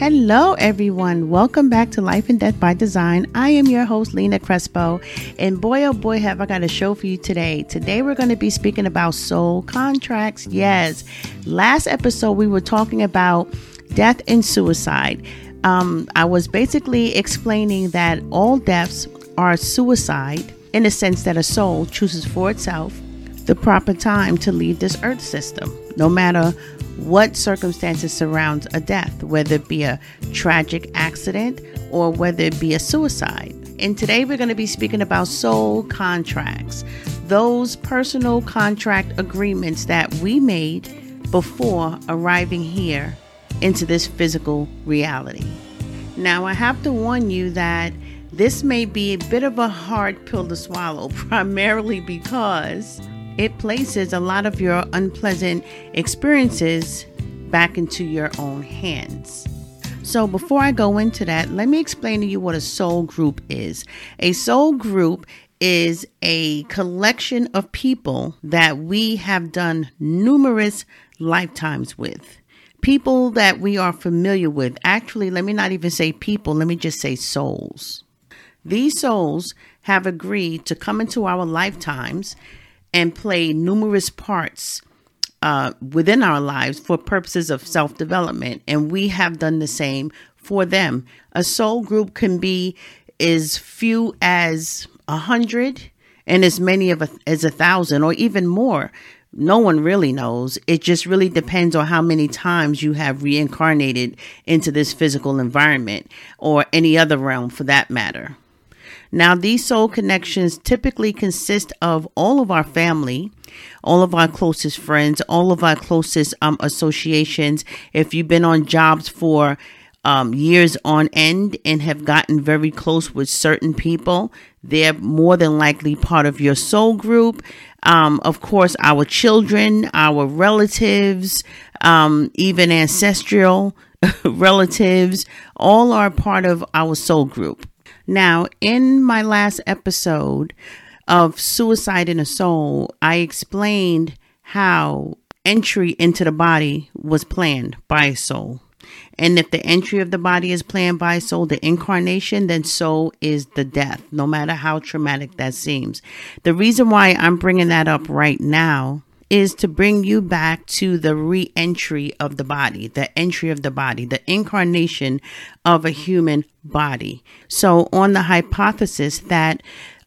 Hello, everyone. Welcome back to Life and Death by Design. I am your host, Lena Crespo. And boy, oh boy, have I got a show for you today. Today, we're going to be speaking about soul contracts. Yes. Last episode, we were talking about death and suicide. Um, I was basically explaining that all deaths are suicide in the sense that a soul chooses for itself the proper time to leave this earth system, no matter what circumstances surrounds a death, whether it be a tragic accident or whether it be a suicide. And today we're going to be speaking about soul contracts, those personal contract agreements that we made before arriving here into this physical reality. Now, I have to warn you that this may be a bit of a hard pill to swallow, primarily because it places a lot of your unpleasant experiences back into your own hands. So, before I go into that, let me explain to you what a soul group is. A soul group is a collection of people that we have done numerous lifetimes with. People that we are familiar with. Actually, let me not even say people, let me just say souls. These souls have agreed to come into our lifetimes and play numerous parts uh, within our lives for purposes of self development. And we have done the same for them. A soul group can be as few as a hundred and as many of a, as a thousand or even more. No one really knows. It just really depends on how many times you have reincarnated into this physical environment or any other realm for that matter. Now, these soul connections typically consist of all of our family, all of our closest friends, all of our closest um, associations. If you've been on jobs for um, years on end and have gotten very close with certain people, they're more than likely part of your soul group. Um, of course, our children, our relatives, um, even ancestral relatives, all are part of our soul group. Now, in my last episode of Suicide in a Soul, I explained how entry into the body was planned by a soul. And if the entry of the body is planned by soul, the incarnation, then so is the death, no matter how traumatic that seems. The reason why I'm bringing that up right now is to bring you back to the re entry of the body, the entry of the body, the incarnation of a human body. So, on the hypothesis that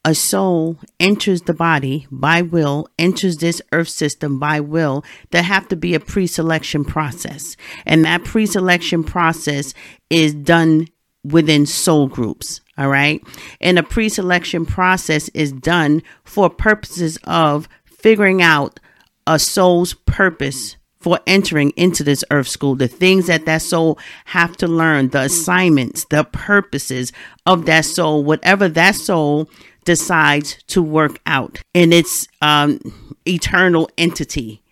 a soul enters the body by will, enters this earth system by will, there have to be a pre-selection process. And that pre-selection process is done within soul groups. All right. And a pre-selection process is done for purposes of figuring out a soul's purpose for entering into this earth school, the things that that soul have to learn, the assignments, the purposes of that soul, whatever that soul decides to work out. In its um, eternal entity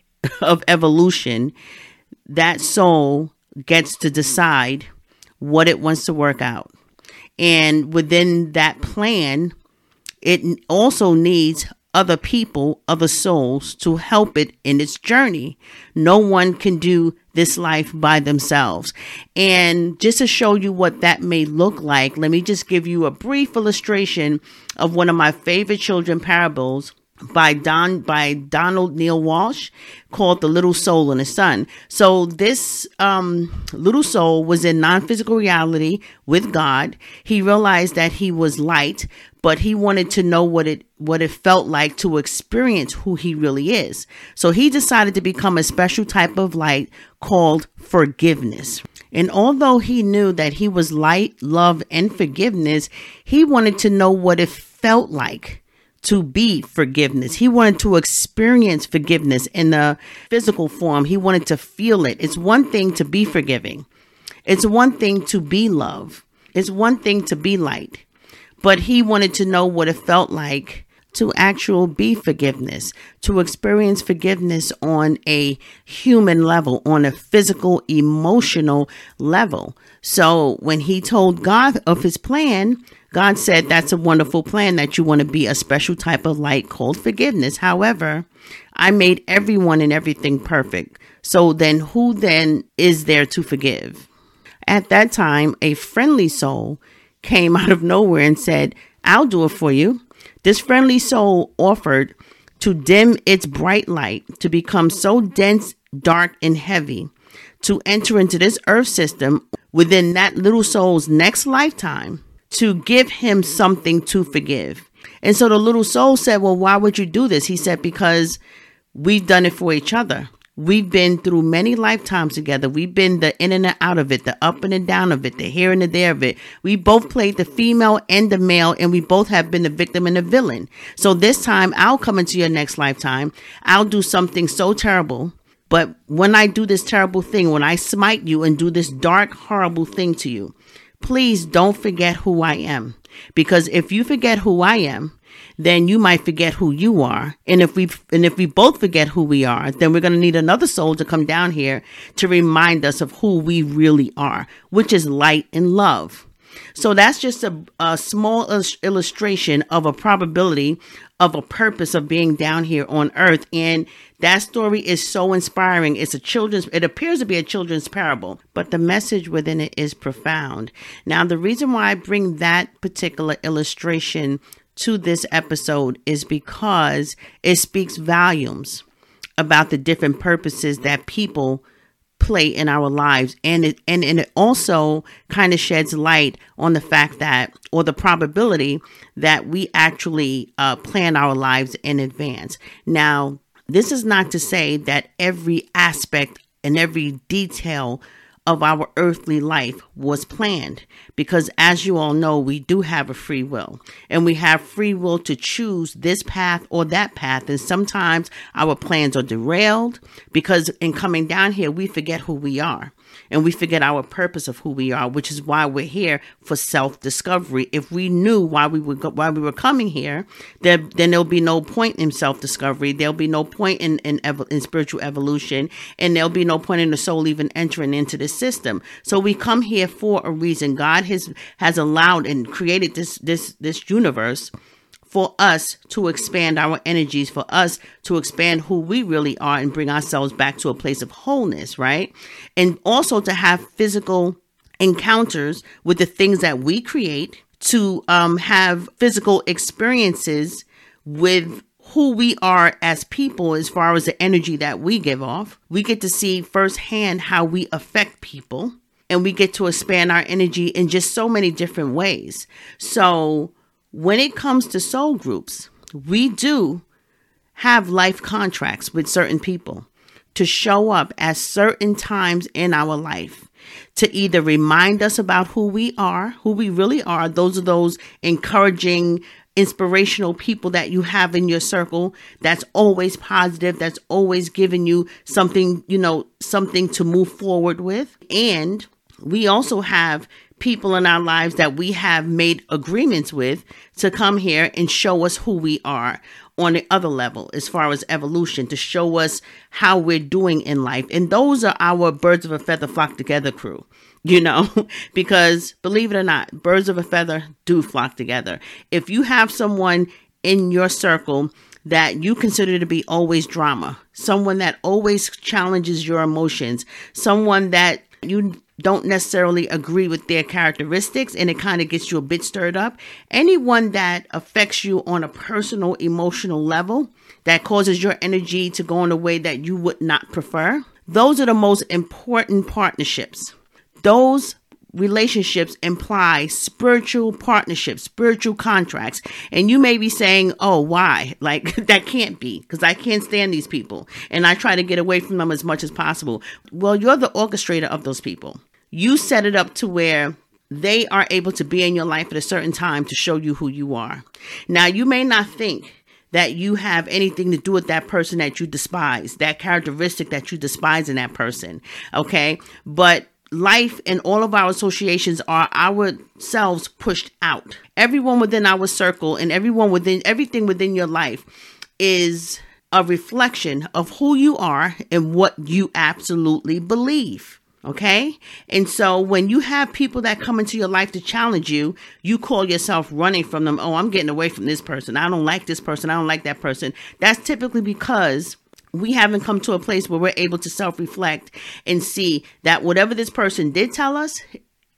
of evolution, that soul gets to decide what it wants to work out. And within that plan, it also needs other people, other souls to help it in its journey. No one can do this life by themselves. And just to show you what that may look like, let me just give you a brief illustration of one of my favorite children parables by Don by Donald Neale Walsch called The Little Soul and the Sun. So this um, little soul was in non-physical reality with God. He realized that he was light, but he wanted to know what it what it felt like to experience who he really is. So he decided to become a special type of light called forgiveness. And although he knew that he was light, love, and forgiveness, he wanted to know what it felt like to be forgiveness. He wanted to experience forgiveness in the physical form. He wanted to feel it. It's one thing to be forgiving. It's one thing to be love. It's one thing to be light but he wanted to know what it felt like to actual be forgiveness, to experience forgiveness on a human level, on a physical, emotional level. So when he told God of his plan, God said, That's a wonderful plan that you want to be a special type of light called forgiveness. However, I made everyone and everything perfect. So then who then is there to forgive? At that time, a friendly soul came out of nowhere and said, I'll do it for you. This friendly soul offered to dim its bright light, to become so dense, dark, and heavy, to enter into this earth system within that little soul's next lifetime, to give him something to forgive. And so the little soul said, Well, why would you do this? He said, Because we've done it for each other. We've been through many lifetimes together. We've been the in and the out of it, the up and the down of it, the here and the there of it. We both played the female and the male, and we both have been the victim and the villain. So this time, I'll come into your next lifetime. I'll do something so terrible. But when I do this terrible thing, when I smite you and do this dark, horrible thing to you, please don't forget who I am. Because if you forget who I am, then you might forget who you are. And if we and if we both forget who we are, then we're going to need another soul to come down here to remind us of who we really are, which is light and love. So that's just a, a small illustration of a probability of a purpose of being down here on earth. And that story is so inspiring. It's a children's, it appears to be a children's parable, but the message within it is profound. Now, the reason why I bring that particular illustration to this episode is because it speaks volumes about the different purposes that people play in our lives. And it and, and it also kind of sheds light on the fact that or the probability that we actually uh, plan our lives in advance. Now this is not to say that every aspect and every detail of our earthly life was planned. Because as you all know we do have a free will. And we have free will to choose this path or that path. And sometimes our plans are derailed because in coming down here we forget who we are. And we forget our purpose of who we are, which is why we're here for self-discovery. If we knew why we were why we were coming here, then then there'll be no point in self-discovery. There'll be no point in in, in spiritual evolution, and there'll be no point in the soul even entering into system. So we come here for a reason. God has has allowed and created this this this universe for us to expand our energies, for us to expand who we really are and bring ourselves back to a place of wholeness, right? And also to have physical encounters with the things that we create, to um, have physical experiences with who we are as people as far as the energy that we give off. We get to see firsthand how we affect people and we get to expand our energy in just so many different ways. So, when it comes to soul groups, we do have life contracts with certain people to show up at certain times in our life to either remind us about who we are, who we really are. Those are those encouraging, inspirational people that you have in your circle that's always positive, that's always giving you something, you know, something to move forward with. And we also have people in our lives that we have made agreements with to come here and show us who we are on the other level as far as evolution to show us how we're doing in life. And those are our birds of a feather flock together crew, you know, because believe it or not, birds of a feather do flock together. If you have someone in your circle that you consider to be always drama, someone that always challenges your emotions, someone that you don't necessarily agree with their characteristics and it kind of gets you a bit stirred up. Anyone that affects you on a personal, emotional level that causes your energy to go in a way that you would not prefer, those are the most important partnerships. Those relationships imply spiritual partnerships, spiritual contracts. And you may be saying, oh, why? Like, that can't be because I can't stand these people and I try to get away from them as much as possible. Well, you're the orchestrator of those people you set it up to where they are able to be in your life at a certain time to show you who you are. Now, you may not think that you have anything to do with that person that you despise, that characteristic that you despise in that person. Okay. But life and all of our associations are ourselves pushed out. Everyone within our circle and everyone within everything within your life is a reflection of who you are and what you absolutely believe. Okay. And so when you have people that come into your life to challenge you, you call yourself running from them. Oh, I'm getting away from this person. I don't like this person. I don't like that person. That's typically because we haven't come to a place where we're able to self reflect and see that whatever this person did tell us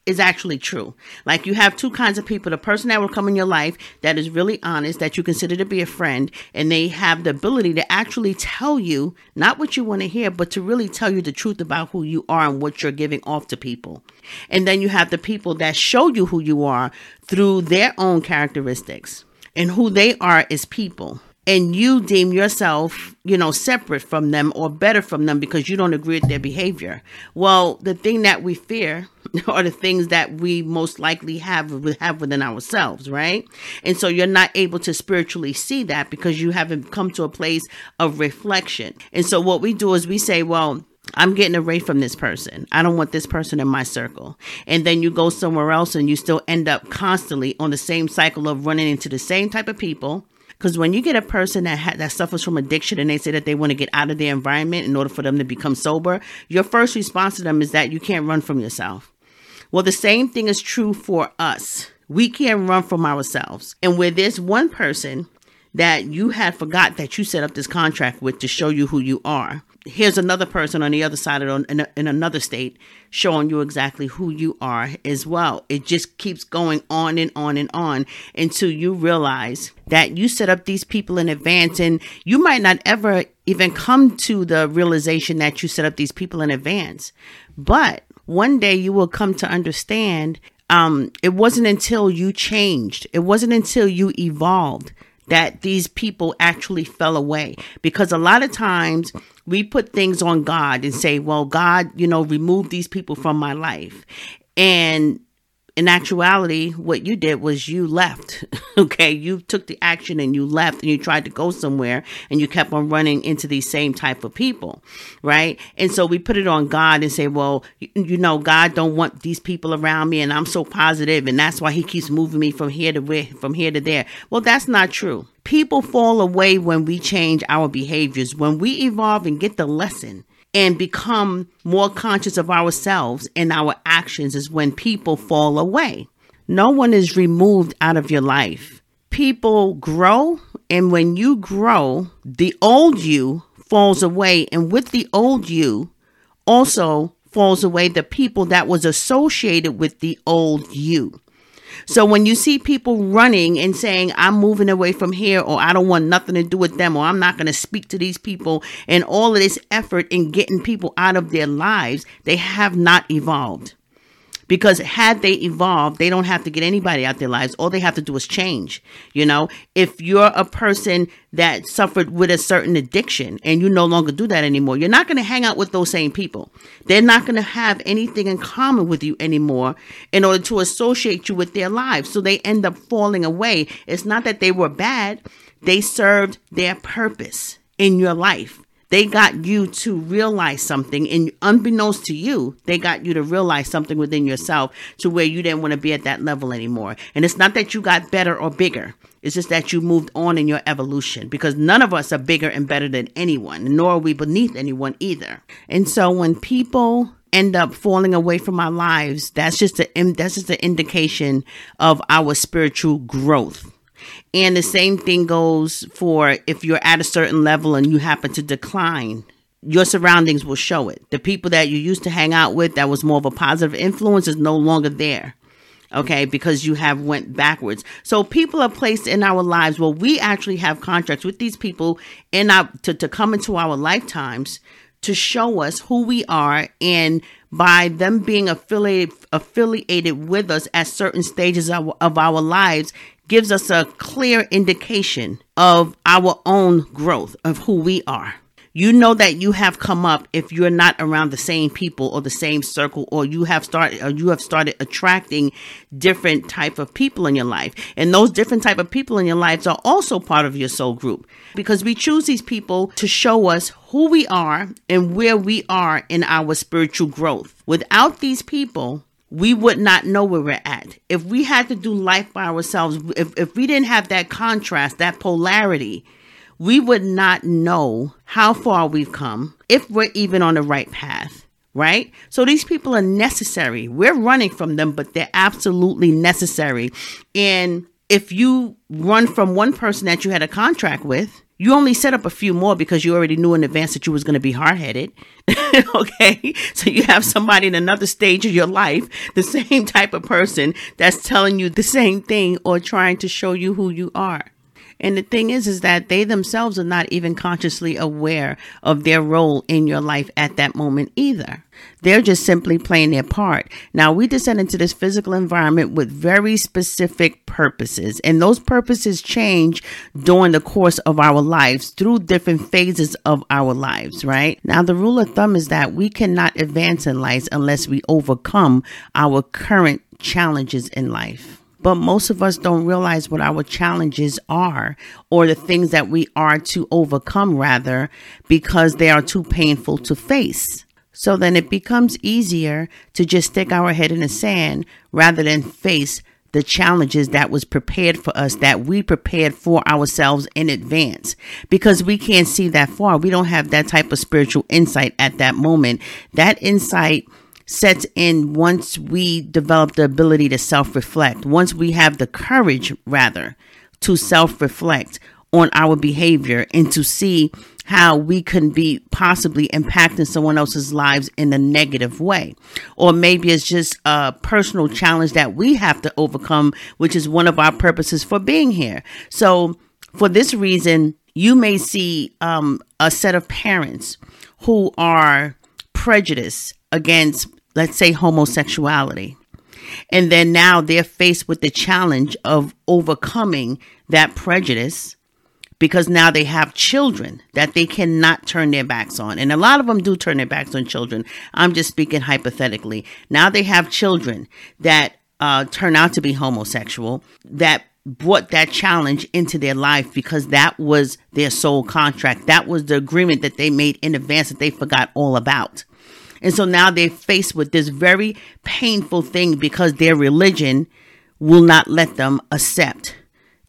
is actually true. Like you have two kinds of people the person that will come in your life that is really honest, that you consider to be a friend, and they have the ability to actually tell you not what you want to hear, but to really tell you the truth about who you are and what you're giving off to people. And then you have the people that show you who you are through their own characteristics and who they are as people and you deem yourself, you know, separate from them or better from them because you don't agree with their behavior. Well, the thing that we fear are the things that we most likely have have within ourselves, right? And so you're not able to spiritually see that because you haven't come to a place of reflection. And so what we do is we say, well, I'm getting away from this person. I don't want this person in my circle. And then you go somewhere else and you still end up constantly on the same cycle of running into the same type of people because when you get a person that ha- that suffers from addiction and they say that they want to get out of their environment in order for them to become sober, your first response to them is that you can't run from yourself. Well, the same thing is true for us. We can't run from ourselves. And where there's one person that you had forgot that you set up this contract with to show you who you are, here's another person on the other side of in, in another state showing you exactly who you are as well. It just keeps going on and on and on until you realize that you set up these people in advance and you might not ever even come to the realization that you set up these people in advance. But one day you will come to understand um, it wasn't until you changed, it wasn't until you evolved that these people actually fell away. Because a lot of times we put things on God and say, well, God, you know, remove these people from my life. And in actuality, what you did was you left. okay. You took the action and you left and you tried to go somewhere and you kept on running into these same type of people. Right. And so we put it on God and say, well, you, know, God don't want these people around me and I'm so positive and that's why he keeps moving me from here to where, from here to there. Well, that's not true. People fall away when we change our behaviors, when we evolve and get the lesson and become more conscious of ourselves and our actions is when people fall away. No one is removed out of your life. People grow, and when you grow, the old you falls away, and with the old you also falls away the people that was associated with the old you. So when you see people running and saying, I'm moving away from here, or I don't want nothing to do with them, or I'm not going to speak to these people, and all of this effort in getting people out of their lives, they have not evolved. Because had they evolved, they don't have to get anybody out their lives. All they have to do is change. You know, if you're a person that suffered with a certain addiction and you no longer do that anymore, you're not going to hang out with those same people. They're not going to have anything in common with you anymore in order to associate you with their lives. So they end up falling away. It's not that they were bad, they served their purpose in your life. They got you to realize something, and unbeknownst to you, they got you to realize something within yourself to where you didn't want to be at that level anymore. And it's not that you got better or bigger, it's just that you moved on in your evolution because none of us are bigger and better than anyone, nor are we beneath anyone either. And so when people end up falling away from our lives, that's just a that's just an indication of our spiritual growth. And the same thing goes for if you're at a certain level and you happen to decline, your surroundings will show it. The people that you used to hang out with that was more of a positive influence is no longer there. Okay, because you have went backwards. So people are placed in our lives. Well, we actually have contracts with these people in our to, to come into our lifetimes to show us who we are and by them being affiliated affiliated with us at certain stages of, of our lives gives us a clear indication of our own growth of who we are. You know that you have come up if you're not around the same people or the same circle or you have started or you have started attracting different type of people in your life. And those different type of people in your lives are also part of your soul group because we choose these people to show us who we are and where we are in our spiritual growth. Without these people, we would not know where we're at. If we had to do life by ourselves, if, if we didn't have that contrast, that polarity, we would not know how far we've come, if we're even on the right path, right? So these people are necessary. We're running from them, but they're absolutely necessary. And if you run from one person that you had a contract with, You only set up a few more because you already knew in advance that you was going to be hard headed. okay. So you have somebody in another stage of your life, the same type of person that's telling you the same thing or trying to show you who you are. And the thing is, is that they themselves are not even consciously aware of their role in your life at that moment either. They're just simply playing their part. Now, we descend into this physical environment with very specific purposes, and those purposes change during the course of our lives through different phases of our lives, right? Now, the rule of thumb is that we cannot advance in life unless we overcome our current challenges in life. But most of us don't realize what our challenges are or the things that we are to overcome, rather, because they are too painful to face. So then it becomes easier to just stick our head in the sand rather than face the challenges that was prepared for us that we prepared for ourselves in advance because we can't see that far. We don't have that type of spiritual insight at that moment. That insight sets in once we develop the ability to self reflect, once we have the courage, rather, to self reflect on our behavior and to see how we can be possibly impacting someone else's lives in a negative way. Or maybe it's just a personal challenge that we have to overcome, which is one of our purposes for being here. So, for this reason, you may see um, a set of parents who are prejudiced against, let's say, homosexuality. And then now they're faced with the challenge of overcoming that prejudice because now they have children that they cannot turn their backs on. And a lot of them do turn their backs on children. I'm just speaking hypothetically. Now they have children that uh, turn out to be homosexual that brought that challenge into their life because that was their soul contract. That was the agreement that they made in advance that they forgot all about. And so now they're faced with this very painful thing because their religion will not let them accept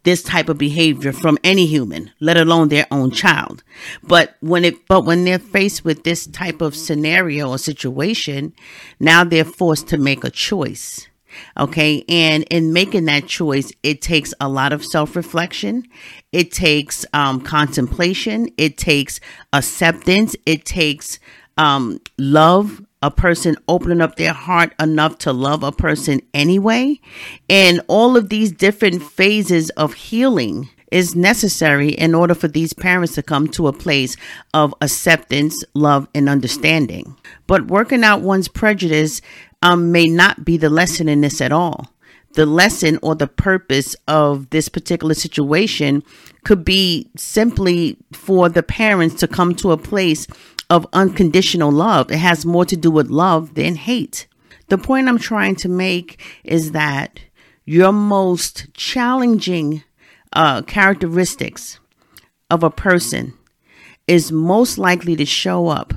this type of behavior from any human, let alone their own child. But when it but when they're faced with this type of scenario or situation, now they're forced to make a choice. Okay. And in making that choice, it takes a lot of self reflection. It takes um, contemplation. It takes acceptance. It takes um, love, a person opening up their heart enough to love a person anyway. And all of these different phases of healing is necessary in order for these parents to come to a place of acceptance, love, and understanding. But working out one's prejudice um, may not be the lesson in this at all. The lesson or the purpose of this particular situation could be simply for the parents to come to a place of unconditional love. It has more to do with love than hate. The point I'm trying to make is that your most challenging uh, characteristics of a person is most likely to show up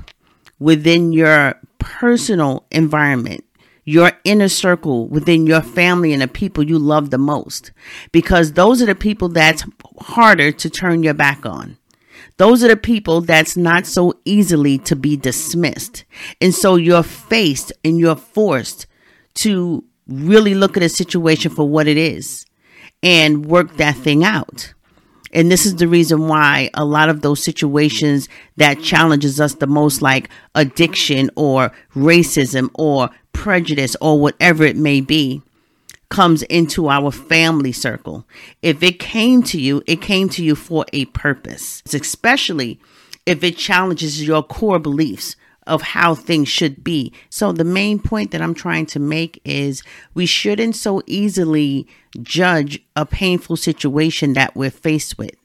within your personal environment, your inner circle, within your family and the people you love the most, because those are the people that's harder to turn your back on. Those are the people that's not so easily to be dismissed. And so you're faced and you're forced to really look at a situation for what it is and work that thing out. And this is the reason why a lot of those situations that challenges us the most, like addiction or racism or prejudice or whatever it may be, comes into our family circle. If it came to you, it came to you for a purpose, especially if it challenges your core beliefs of how things should be. So, the main point that I'm trying to make is we shouldn't so easily judge a painful situation that we're faced with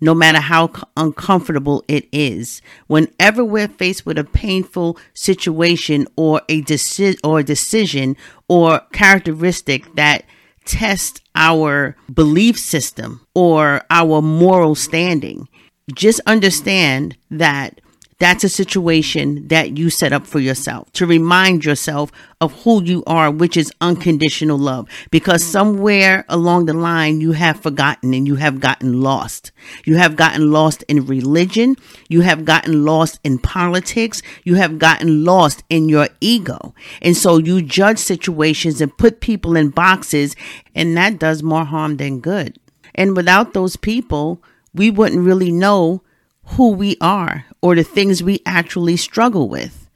no matter how uncomfortable it is. Whenever we're faced with a painful situation or a deci- or a decision or characteristic that tests our belief system or our moral standing, just understand that that's a situation that you set up for yourself to remind yourself of who you are, which is unconditional love. Because mm. somewhere along the line, you have forgotten and you have gotten lost. You have gotten lost in religion. You have gotten lost in politics. You have gotten lost in your ego. And so you judge situations and put people in boxes, and that does more harm than good. And without those people, we wouldn't really know who we are or the things we actually struggle with.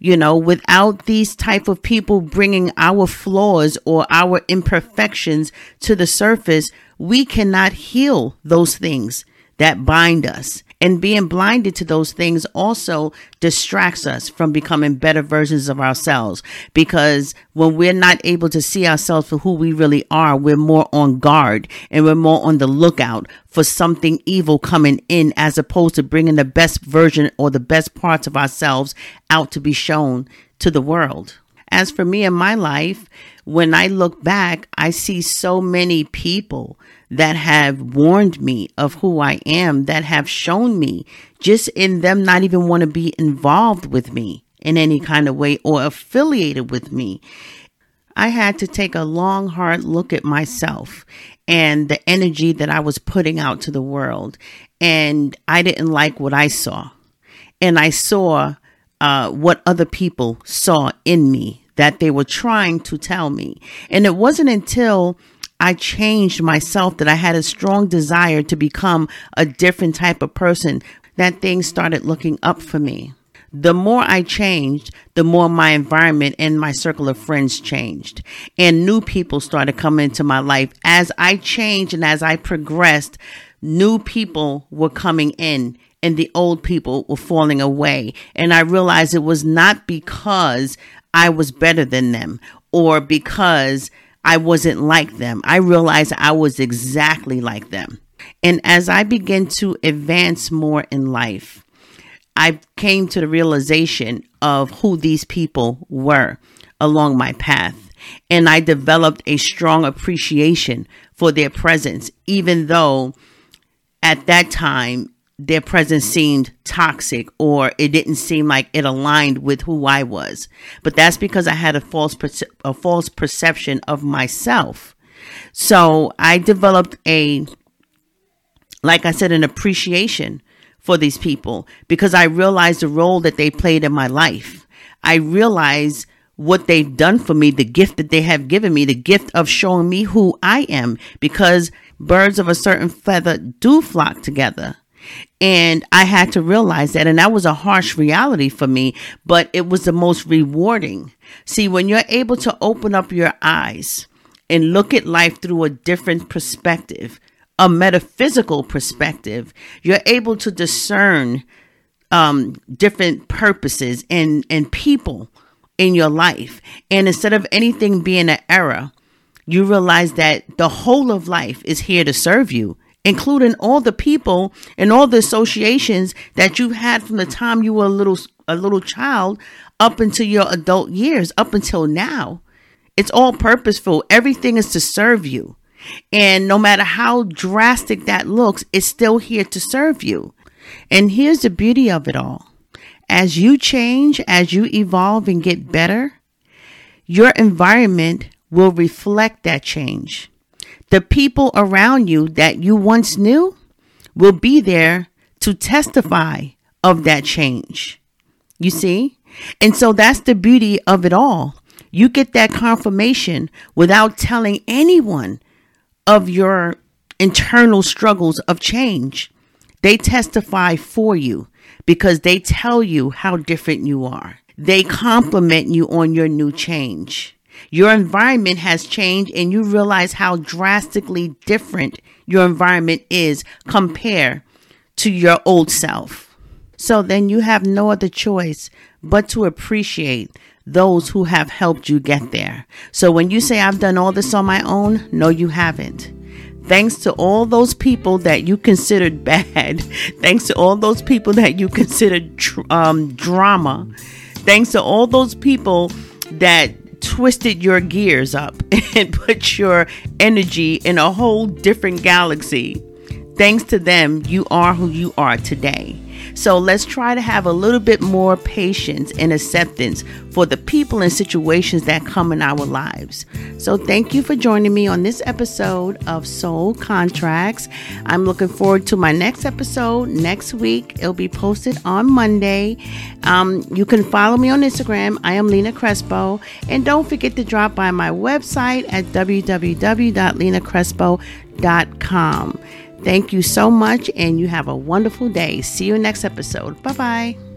You know, without these type of people bringing our flaws or our imperfections to the surface, we cannot heal those things that bind us. And being blinded to those things also distracts us from becoming better versions of ourselves. Because when we're not able to see ourselves for who we really are, we're more on guard and we're more on the lookout for something evil coming in as opposed to bringing the best version or the best parts of ourselves out to be shown to the world. As for me in my life, when I look back, I see so many people that have warned me of who I am, that have shown me just in them not even want to be involved with me in any kind of way or affiliated with me. I had to take a long, hard look at myself and the energy that I was putting out to the world. And I didn't like what I saw. And I saw uh, what other people saw in me that they were trying to tell me. And it wasn't until I changed myself, that I had a strong desire to become a different type of person, that things started looking up for me. The more I changed, the more my environment and my circle of friends changed. And new people started coming into my life. As I changed and as I progressed, new people were coming in and the old people were falling away. And I realized it was not because I was better than them or because I wasn't like them. I realized I was exactly like them. And as I began to advance more in life, I came to the realization of who these people were along my path. And I developed a strong appreciation for their presence, even though at that time their presence seemed toxic or it didn't seem like it aligned with who I was. But that's because I had a false perce- a false perception of myself. So I developed a like I said an appreciation for these people because I realized the role that they played in my life. I realized what they've done for me, the gift that they have given me, the gift of showing me who I am because birds of a certain feather do flock together. And I had to realize that. And that was a harsh reality for me, but it was the most rewarding. See, when you're able to open up your eyes and look at life through a different perspective, a metaphysical perspective, you're able to discern um, different purposes and, and people in your life. And instead of anything being an error, you realize that the whole of life is here to serve you including all the people and all the associations that you've had from the time you were a little a little child up until your adult years up until now. It's all purposeful. Everything is to serve you. And no matter how drastic that looks it's still here to serve you. And here's the beauty of it all. As you change as you evolve and get better your environment will reflect that change the people around you that you once knew will be there to testify of that change. You see? And so that's the beauty of it all. You get that confirmation without telling anyone of your internal struggles of change. They testify for you because they tell you how different you are. They compliment you on your new change. Your environment has changed and you realize how drastically different your environment is compared to your old self. So then you have no other choice but to appreciate those who have helped you get there. So when you say, I've done all this on my own, no, you haven't. Thanks to all those people that you considered bad, thanks to all those people that you considered um, drama, thanks to all those people that twisted your gears up and put your energy in a whole different galaxy. Thanks to them, you are who you are today. So let's try to have a little bit more patience and acceptance for the people and situations that come in our lives. So thank you for joining me on this episode of Soul Contracts. I'm looking forward to my next episode next week. It'll be posted on Monday. Um, you can follow me on Instagram. I am Lena Crespo. And don't forget to drop by my website at www.lenacrespo.com. Thank you so much, and you have a wonderful day. See you next episode. Bye bye.